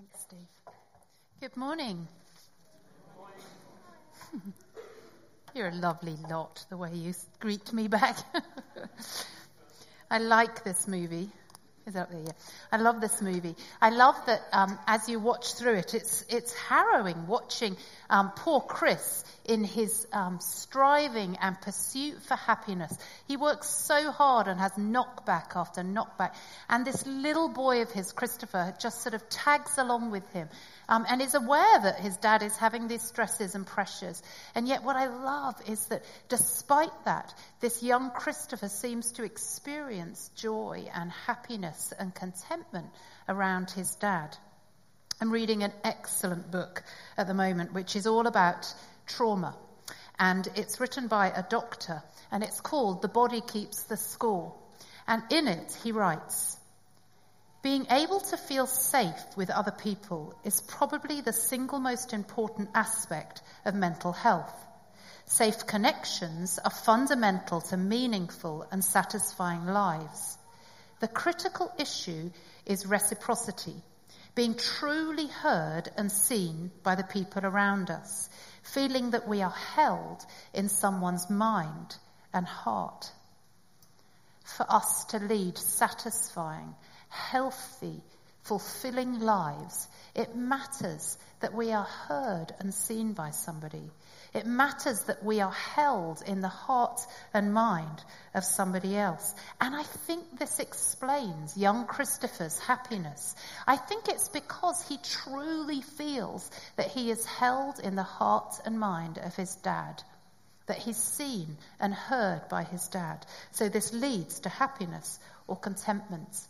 Thanks, Steve. Good morning. You're a lovely lot, the way you greet me back. I like this movie. Is that there? Yeah. I love this movie. I love that um, as you watch through it, it's it's harrowing watching um, poor Chris in his um, striving and pursuit for happiness. He works so hard and has knockback after knockback. And this little boy of his, Christopher, just sort of tags along with him um, and is aware that his dad is having these stresses and pressures. And yet, what I love is that despite that, this young Christopher seems to experience joy and happiness and contentment around his dad. I'm reading an excellent book at the moment, which is all about trauma. And it's written by a doctor, and it's called The Body Keeps the Score. And in it, he writes Being able to feel safe with other people is probably the single most important aspect of mental health. Safe connections are fundamental to meaningful and satisfying lives. The critical issue is reciprocity, being truly heard and seen by the people around us, feeling that we are held in someone's mind and heart. For us to lead satisfying, healthy, fulfilling lives, it matters that we are heard and seen by somebody. It matters that we are held in the heart and mind of somebody else. And I think this explains young Christopher's happiness. I think it's because he truly feels that he is held in the heart and mind of his dad, that he's seen and heard by his dad. So this leads to happiness or contentment.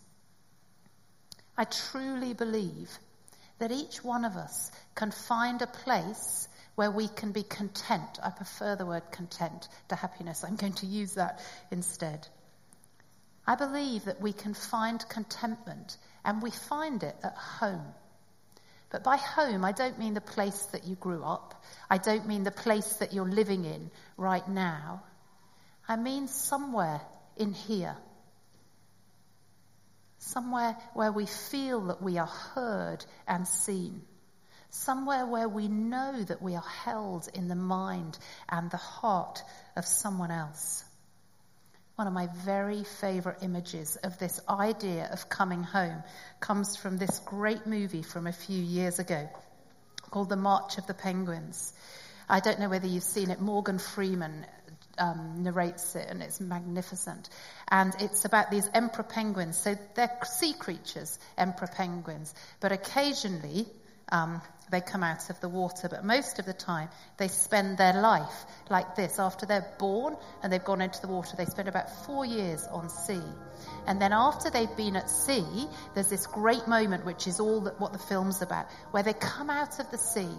I truly believe that each one of us can find a place where we can be content. I prefer the word content to happiness. I'm going to use that instead. I believe that we can find contentment, and we find it at home. But by home, I don't mean the place that you grew up. I don't mean the place that you're living in right now. I mean somewhere in here. Somewhere where we feel that we are heard and seen somewhere where we know that we are held in the mind and the heart of someone else. One of my very favorite images of this idea of coming home comes from this great movie from a few years ago called The March of the Penguins. I don't know whether you've seen it. Morgan Freeman um, narrates it, and it's magnificent. And it's about these emperor penguins. So they're sea creatures, emperor penguins. But occasionally, um, they come out of the water, but most of the time they spend their life like this. After they're born and they've gone into the water, they spend about four years on sea. And then after they've been at sea, there's this great moment, which is all that, what the film's about, where they come out of the sea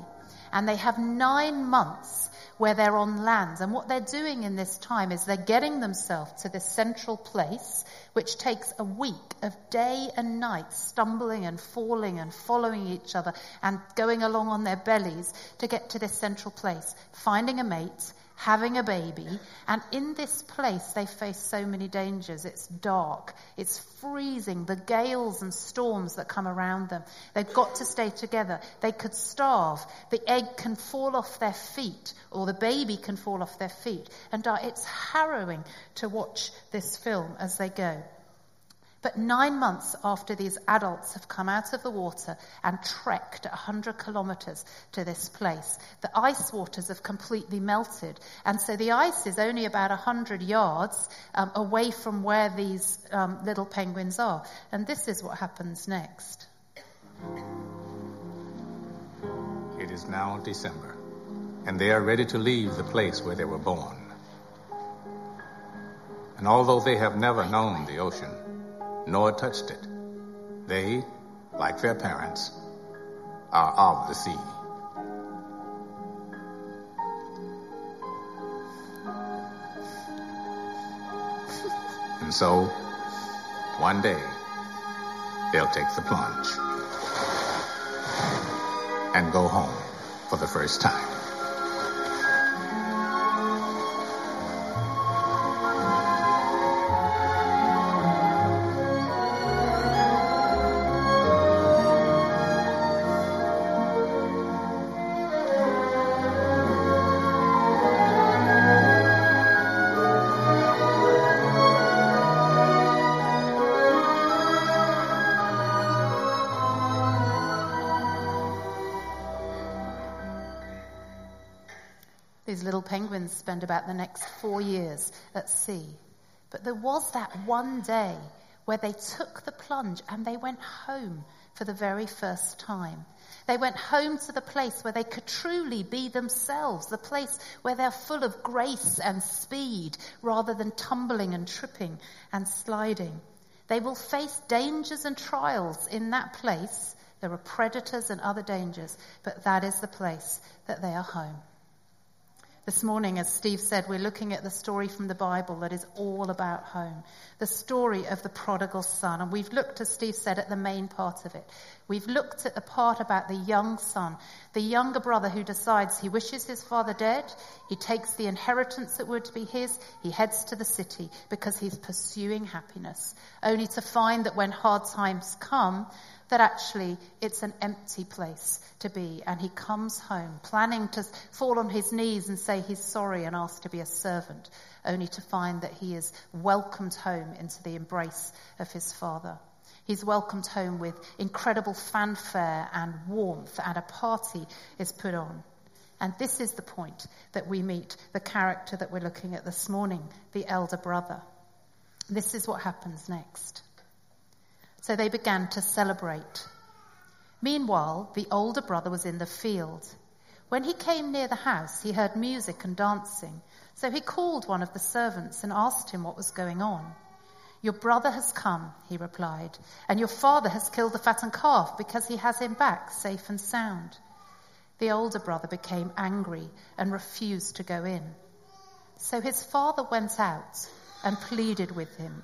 and they have nine months where they're on land. And what they're doing in this time is they're getting themselves to this central place, which takes a week of day and night stumbling and falling and following each other and going along on their bellies to get to this central place, finding a mate having a baby. And in this place, they face so many dangers. It's dark, it's freezing, the gales and storms that come around them. They've got to stay together. They could starve. The egg can fall off their feet, or the baby can fall off their feet and die. It's harrowing to watch this film as they go. But nine months after these adults have come out of the water and trekked 100 kilometers to this place, the ice waters have completely melted. And so the ice is only about 100 yards um, away from where these um, little penguins are. And this is what happens next. It is now December, and they are ready to leave the place where they were born. And although they have never known the ocean, nor touched it. They, like their parents, are of the sea. And so, one day, they'll take the plunge and go home for the first time. These little penguins spend about the next four years at sea. But there was that one day where they took the plunge and they went home for the very first time. They went home to the place where they could truly be themselves, the place where they're full of grace and speed rather than tumbling and tripping and sliding. They will face dangers and trials in that place. There are predators and other dangers, but that is the place that they are home. This morning, as Steve said, we're looking at the story from the Bible that is all about home. The story of the prodigal son. And we've looked, as Steve said, at the main part of it. We've looked at the part about the young son, the younger brother who decides he wishes his father dead. He takes the inheritance that would be his. He heads to the city because he's pursuing happiness, only to find that when hard times come, that actually it's an empty place to be. And he comes home, planning to fall on his knees and say he's sorry and ask to be a servant, only to find that he is welcomed home into the embrace of his father. He's welcomed home with incredible fanfare and warmth, and a party is put on. And this is the point that we meet the character that we're looking at this morning, the elder brother. This is what happens next. So they began to celebrate. Meanwhile, the older brother was in the field. When he came near the house, he heard music and dancing. So he called one of the servants and asked him what was going on. Your brother has come, he replied, and your father has killed the fattened calf because he has him back safe and sound. The older brother became angry and refused to go in. So his father went out and pleaded with him.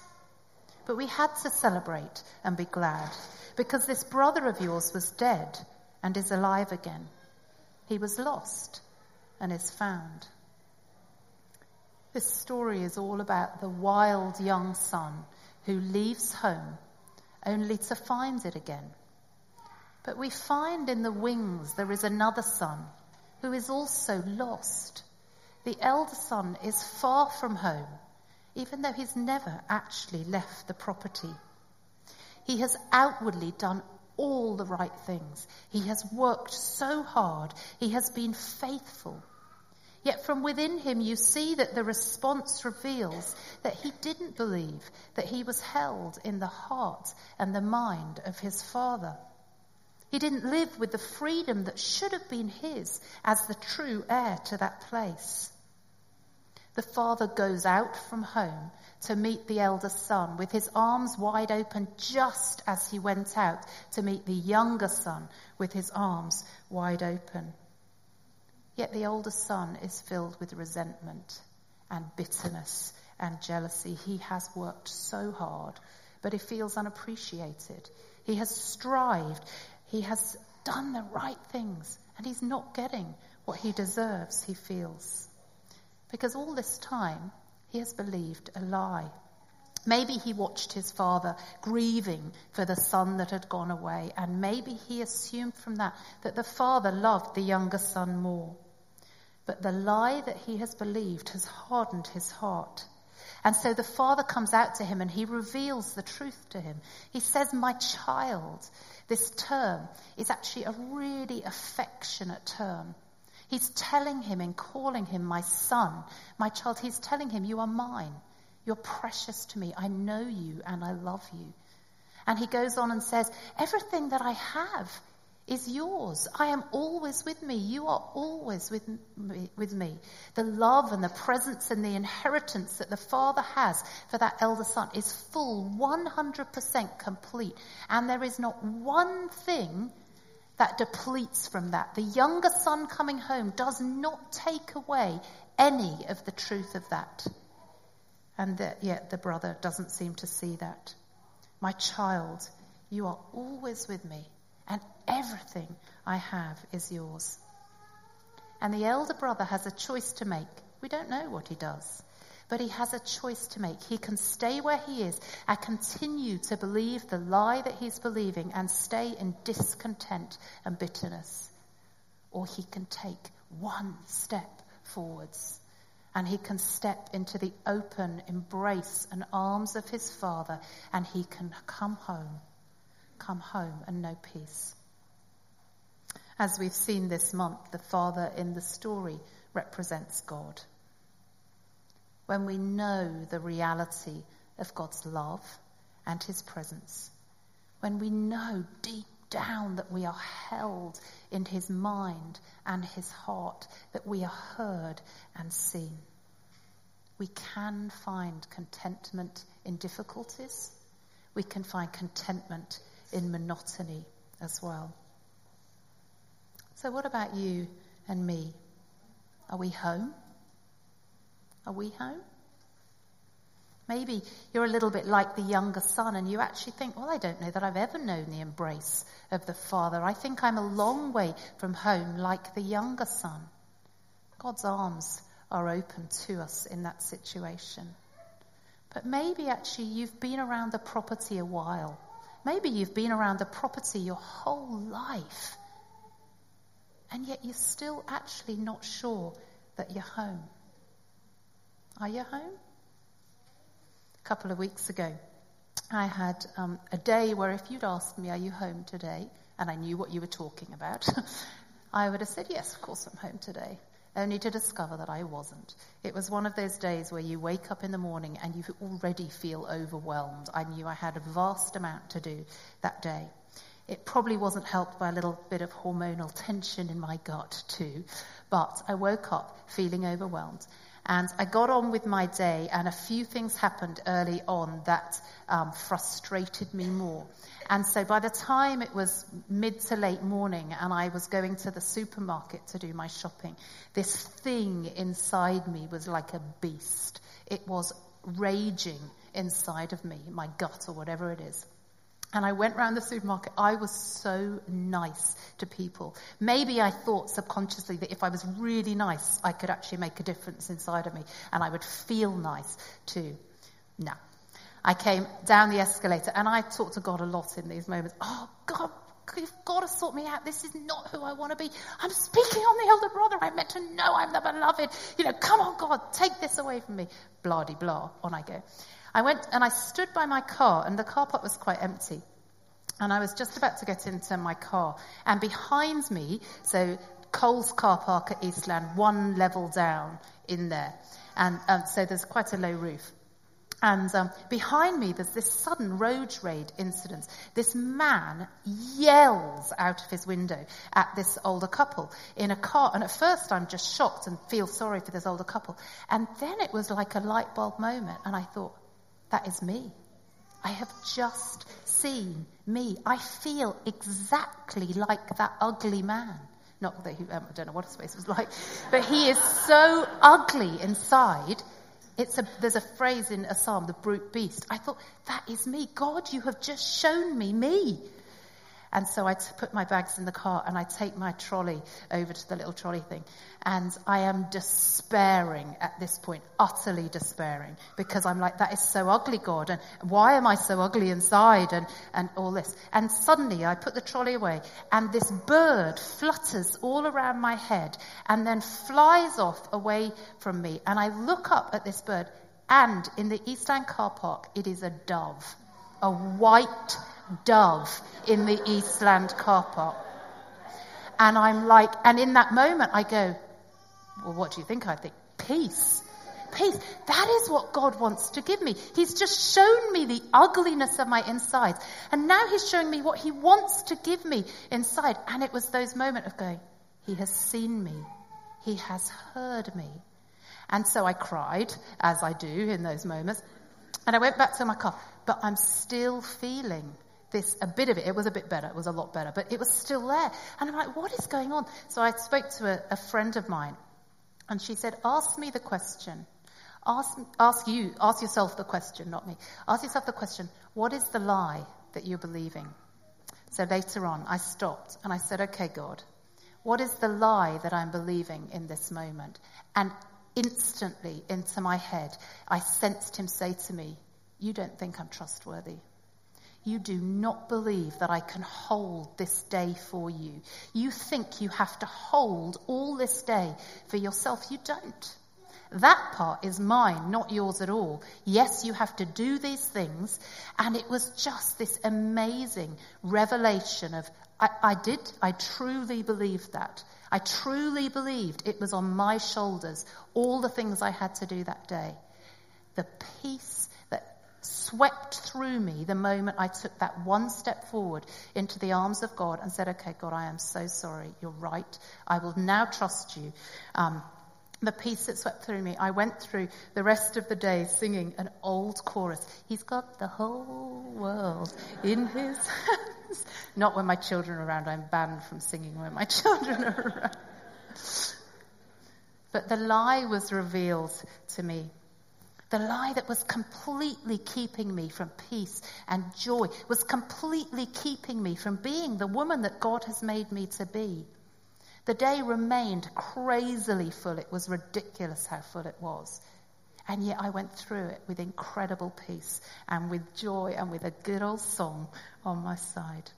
But we had to celebrate and be glad because this brother of yours was dead and is alive again. He was lost and is found. This story is all about the wild young son who leaves home only to find it again. But we find in the wings there is another son who is also lost. The elder son is far from home even though he's never actually left the property. He has outwardly done all the right things. He has worked so hard. He has been faithful. Yet from within him, you see that the response reveals that he didn't believe that he was held in the heart and the mind of his father. He didn't live with the freedom that should have been his as the true heir to that place. The father goes out from home to meet the elder son with his arms wide open just as he went out to meet the younger son with his arms wide open. Yet the older son is filled with resentment and bitterness and jealousy. He has worked so hard, but he feels unappreciated. He has strived. He has done the right things, and he's not getting what he deserves, he feels. Because all this time, he has believed a lie. Maybe he watched his father grieving for the son that had gone away, and maybe he assumed from that that the father loved the younger son more. But the lie that he has believed has hardened his heart. And so the father comes out to him and he reveals the truth to him. He says, My child. This term is actually a really affectionate term. He's telling him and calling him my son, my child. He's telling him, You are mine. You're precious to me. I know you and I love you. And he goes on and says, Everything that I have is yours. I am always with me. You are always with me, with me. The love and the presence and the inheritance that the Father has for that elder son is full, 100% complete. And there is not one thing that depletes from that. The younger son coming home does not take away any of the truth of that. And yet the brother doesn't seem to see that. My child, you are always with me, and everything I have is yours. And the elder brother has a choice to make. We don't know what he does. But he has a choice to make. He can stay where he is and continue to believe the lie that he's believing and stay in discontent and bitterness. Or he can take one step forwards and he can step into the open embrace and arms of his father and he can come home, come home and know peace. As we've seen this month, the father in the story represents God. When we know the reality of God's love and his presence, when we know deep down that we are held in his mind and his heart, that we are heard and seen. We can find contentment in difficulties. We can find contentment in monotony as well. So, what about you and me? Are we home? Are we home? Maybe you're a little bit like the younger son and you actually think, well, I don't know that I've ever known the embrace of the father. I think I'm a long way from home like the younger son. God's arms are open to us in that situation. But maybe actually you've been around the property a while. Maybe you've been around the property your whole life. And yet you're still actually not sure that you're home. Are you home? A couple of weeks ago, I had um, a day where if you'd asked me, Are you home today? and I knew what you were talking about, I would have said, Yes, of course I'm home today. Only to discover that I wasn't. It was one of those days where you wake up in the morning and you already feel overwhelmed. I knew I had a vast amount to do that day. It probably wasn't helped by a little bit of hormonal tension in my gut, too. But I woke up feeling overwhelmed. And I got on with my day, and a few things happened early on that um, frustrated me more. And so by the time it was mid to late morning and I was going to the supermarket to do my shopping, this thing inside me was like a beast. It was raging inside of me, my gut or whatever it is. And I went around the supermarket. I was so nice to people. Maybe I thought subconsciously that if I was really nice, I could actually make a difference inside of me and I would feel nice too. No. I came down the escalator and I talked to God a lot in these moments. Oh, God, you've got to sort me out. This is not who I want to be. I'm speaking on the elder brother. I'm meant to know I'm the beloved. You know, come on, God, take this away from me. Blah, blah, on I go. I went and I stood by my car, and the car park was quite empty. And I was just about to get into my car. And behind me, so Coles car park at Eastland, one level down in there. And um, so there's quite a low roof. And um, behind me, there's this sudden road rage incident. This man yells out of his window at this older couple in a car. And at first, I'm just shocked and feel sorry for this older couple. And then it was like a light bulb moment. And I thought, that is me. I have just seen me. I feel exactly like that ugly man. Not that he, um, I don't know what his face was like, but he is so ugly inside. It's a, there's a phrase in a psalm, the brute beast. I thought, that is me. God, you have just shown me me. And so I put my bags in the car and I take my trolley over to the little trolley thing. And I am despairing at this point, utterly despairing, because I'm like, that is so ugly, God. And why am I so ugly inside? And, and all this. And suddenly I put the trolley away and this bird flutters all around my head and then flies off away from me. And I look up at this bird and in the Eastland car park, it is a dove, a white dove in the Eastland car park. And I'm like, and in that moment I go, well, what do you think I think? Peace. Peace. That is what God wants to give me. He's just shown me the ugliness of my insides. And now he's showing me what he wants to give me inside. And it was those moments of going, he has seen me. He has heard me. And so I cried, as I do in those moments. And I went back to my car. But I'm still feeling this, a bit of it, it was a bit better, it was a lot better, but it was still there. And I'm like, what is going on? So I spoke to a, a friend of mine, and she said, ask me the question. Ask, ask you, ask yourself the question, not me. Ask yourself the question, what is the lie that you're believing? So later on, I stopped and I said, okay, God, what is the lie that I'm believing in this moment? And instantly into my head, I sensed him say to me, You don't think I'm trustworthy. You do not believe that I can hold this day for you. You think you have to hold all this day for yourself. You don't. That part is mine, not yours at all. Yes, you have to do these things. And it was just this amazing revelation of, I, I did, I truly believed that. I truly believed it was on my shoulders, all the things I had to do that day. The peace that swept through me the moment I took that one step forward into the arms of God and said, okay, God, I am so sorry. You're right. I will now trust you. Um, the peace that swept through me. I went through the rest of the day singing an old chorus. He's got the whole world in his hands. Not when my children are around. I'm banned from singing when my children are around. But the lie was revealed to me. The lie that was completely keeping me from peace and joy was completely keeping me from being the woman that God has made me to be. The day remained crazily full. It was ridiculous how full it was. And yet I went through it with incredible peace and with joy and with a good old song on my side.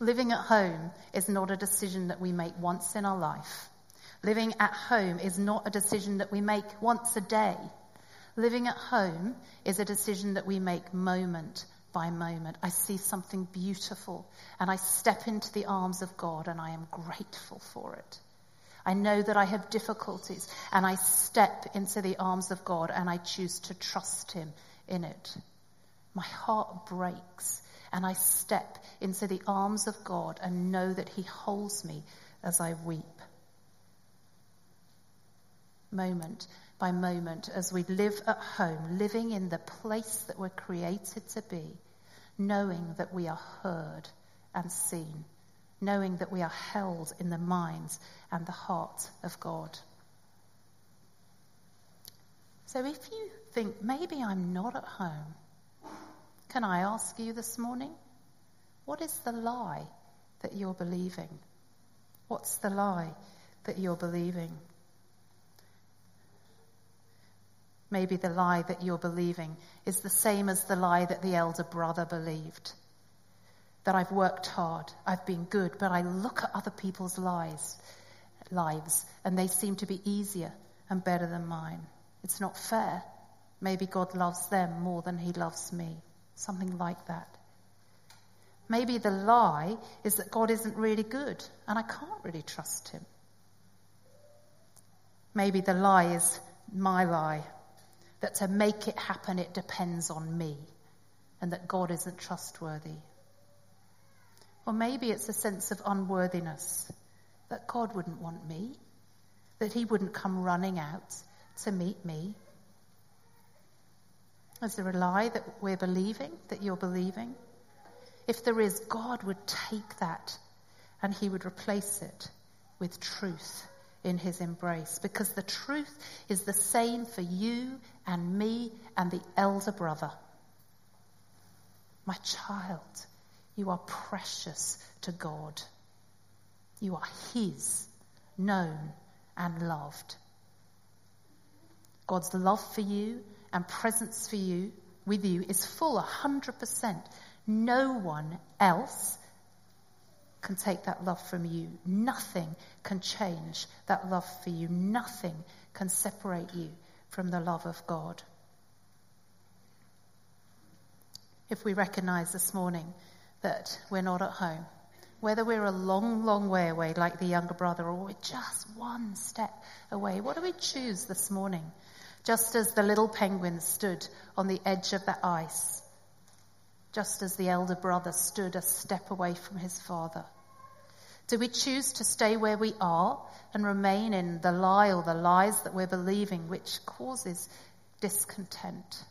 Living at home is not a decision that we make once in our life. Living at home is not a decision that we make once a day. Living at home is a decision that we make moment by moment. I see something beautiful and I step into the arms of God and I am grateful for it. I know that I have difficulties and I step into the arms of God and I choose to trust Him in it. My heart breaks and I step into the arms of God and know that He holds me as I weep. Moment by moment, as we live at home, living in the place that we're created to be, knowing that we are heard and seen, knowing that we are held in the minds and the heart of God. So if you think maybe I'm not at home, can I ask you this morning, what is the lie that you're believing? What's the lie that you're believing? Maybe the lie that you're believing is the same as the lie that the elder brother believed. That I've worked hard, I've been good, but I look at other people's lives, lives and they seem to be easier and better than mine. It's not fair. Maybe God loves them more than he loves me. Something like that. Maybe the lie is that God isn't really good and I can't really trust him. Maybe the lie is my lie that to make it happen, it depends on me, and that God isn't trustworthy. Or maybe it's a sense of unworthiness, that God wouldn't want me, that He wouldn't come running out to meet me. Is there a lie that we're believing, that you're believing? If there is, God would take that and He would replace it with truth in his embrace because the truth is the same for you and me and the elder brother. My child, you are precious to God. You are his, known and loved. God's love for you and presence for you with you is full 100%. No one else can take that love from you. Nothing can change that love for you. Nothing can separate you from the love of God. If we recognize this morning that we're not at home, whether we're a long, long way away like the younger brother or we're just one step away, what do we choose this morning? Just as the little penguin stood on the edge of the ice, just as the elder brother stood a step away from his father. Do we choose to stay where we are and remain in the lie or the lies that we're believing, which causes discontent?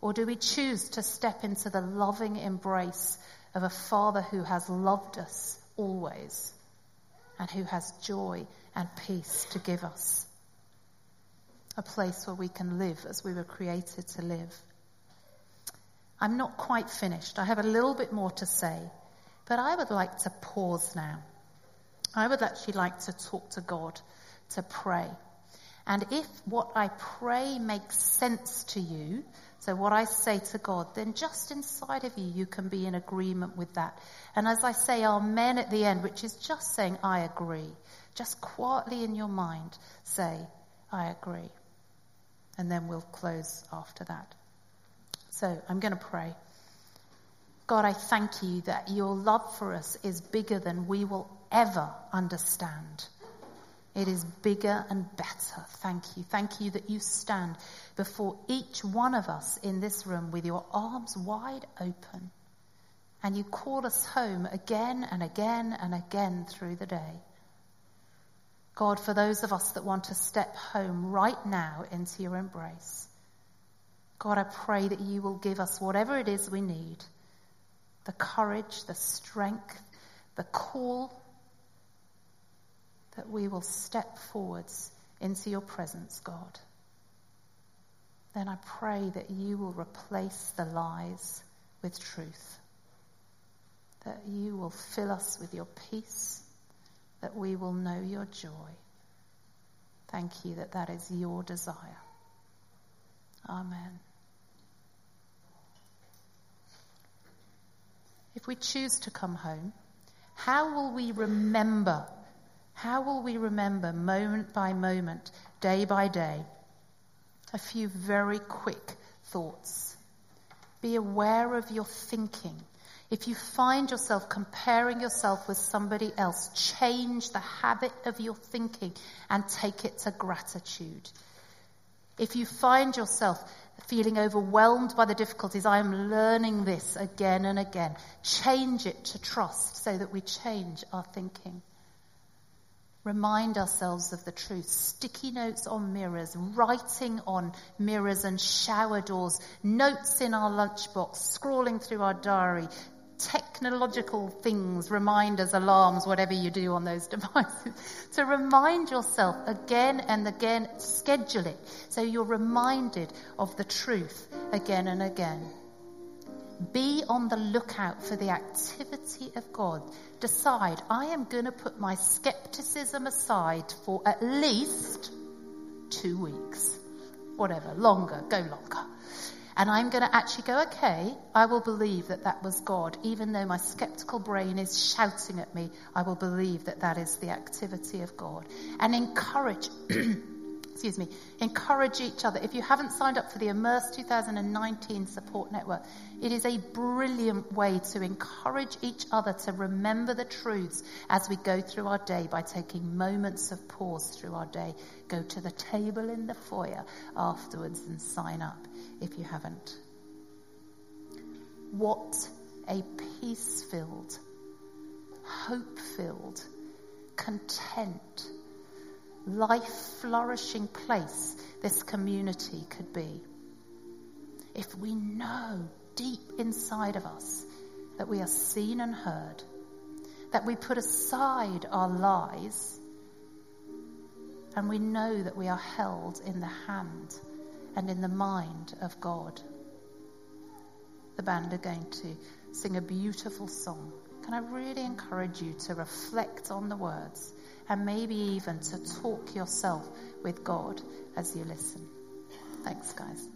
Or do we choose to step into the loving embrace of a Father who has loved us always and who has joy and peace to give us? A place where we can live as we were created to live. I'm not quite finished. I have a little bit more to say, but I would like to pause now I would actually like to talk to God, to pray. And if what I pray makes sense to you, so what I say to God, then just inside of you, you can be in agreement with that. And as I say amen at the end, which is just saying, I agree, just quietly in your mind say, I agree. And then we'll close after that. So I'm going to pray. God, I thank you that your love for us is bigger than we will ever understand. It is bigger and better. Thank you. Thank you that you stand before each one of us in this room with your arms wide open. And you call us home again and again and again through the day. God, for those of us that want to step home right now into your embrace, God, I pray that you will give us whatever it is we need the courage, the strength, the call that we will step forwards into your presence, God. Then I pray that you will replace the lies with truth, that you will fill us with your peace, that we will know your joy. Thank you that that is your desire. Amen. If we choose to come home, how will we remember how will we remember moment by moment, day by day? A few very quick thoughts. Be aware of your thinking. If you find yourself comparing yourself with somebody else, change the habit of your thinking and take it to gratitude. If you find yourself feeling overwhelmed by the difficulties, I am learning this again and again. Change it to trust so that we change our thinking. Remind ourselves of the truth. Sticky notes on mirrors, writing on mirrors and shower doors, notes in our lunchbox, scrawling through our diary, technological things, reminders, alarms, whatever you do on those devices, to remind yourself again and again, schedule it so you're reminded of the truth again and again. Be on the lookout for the activity of God. Decide, I am going to put my skepticism aside for at least two weeks. Whatever, longer, go longer. And I'm going to actually go, okay, I will believe that that was God. Even though my skeptical brain is shouting at me, I will believe that that is the activity of God. And encourage excuse me, encourage each other. If you haven't signed up for the Immerse 2019 support network, it is a brilliant way to encourage each other to remember the truths as we go through our day by taking moments of pause through our day. Go to the table in the foyer afterwards and sign up if you haven't. What a peace filled, hope filled, content, life flourishing place this community could be. If we know deep inside of us that we are seen and heard, that we put aside our lies, and we know that we are held in the hand and in the mind of God. The band are going to sing a beautiful song. Can I really encourage you to reflect on the words? And maybe even to talk yourself with God as you listen. Thanks, guys.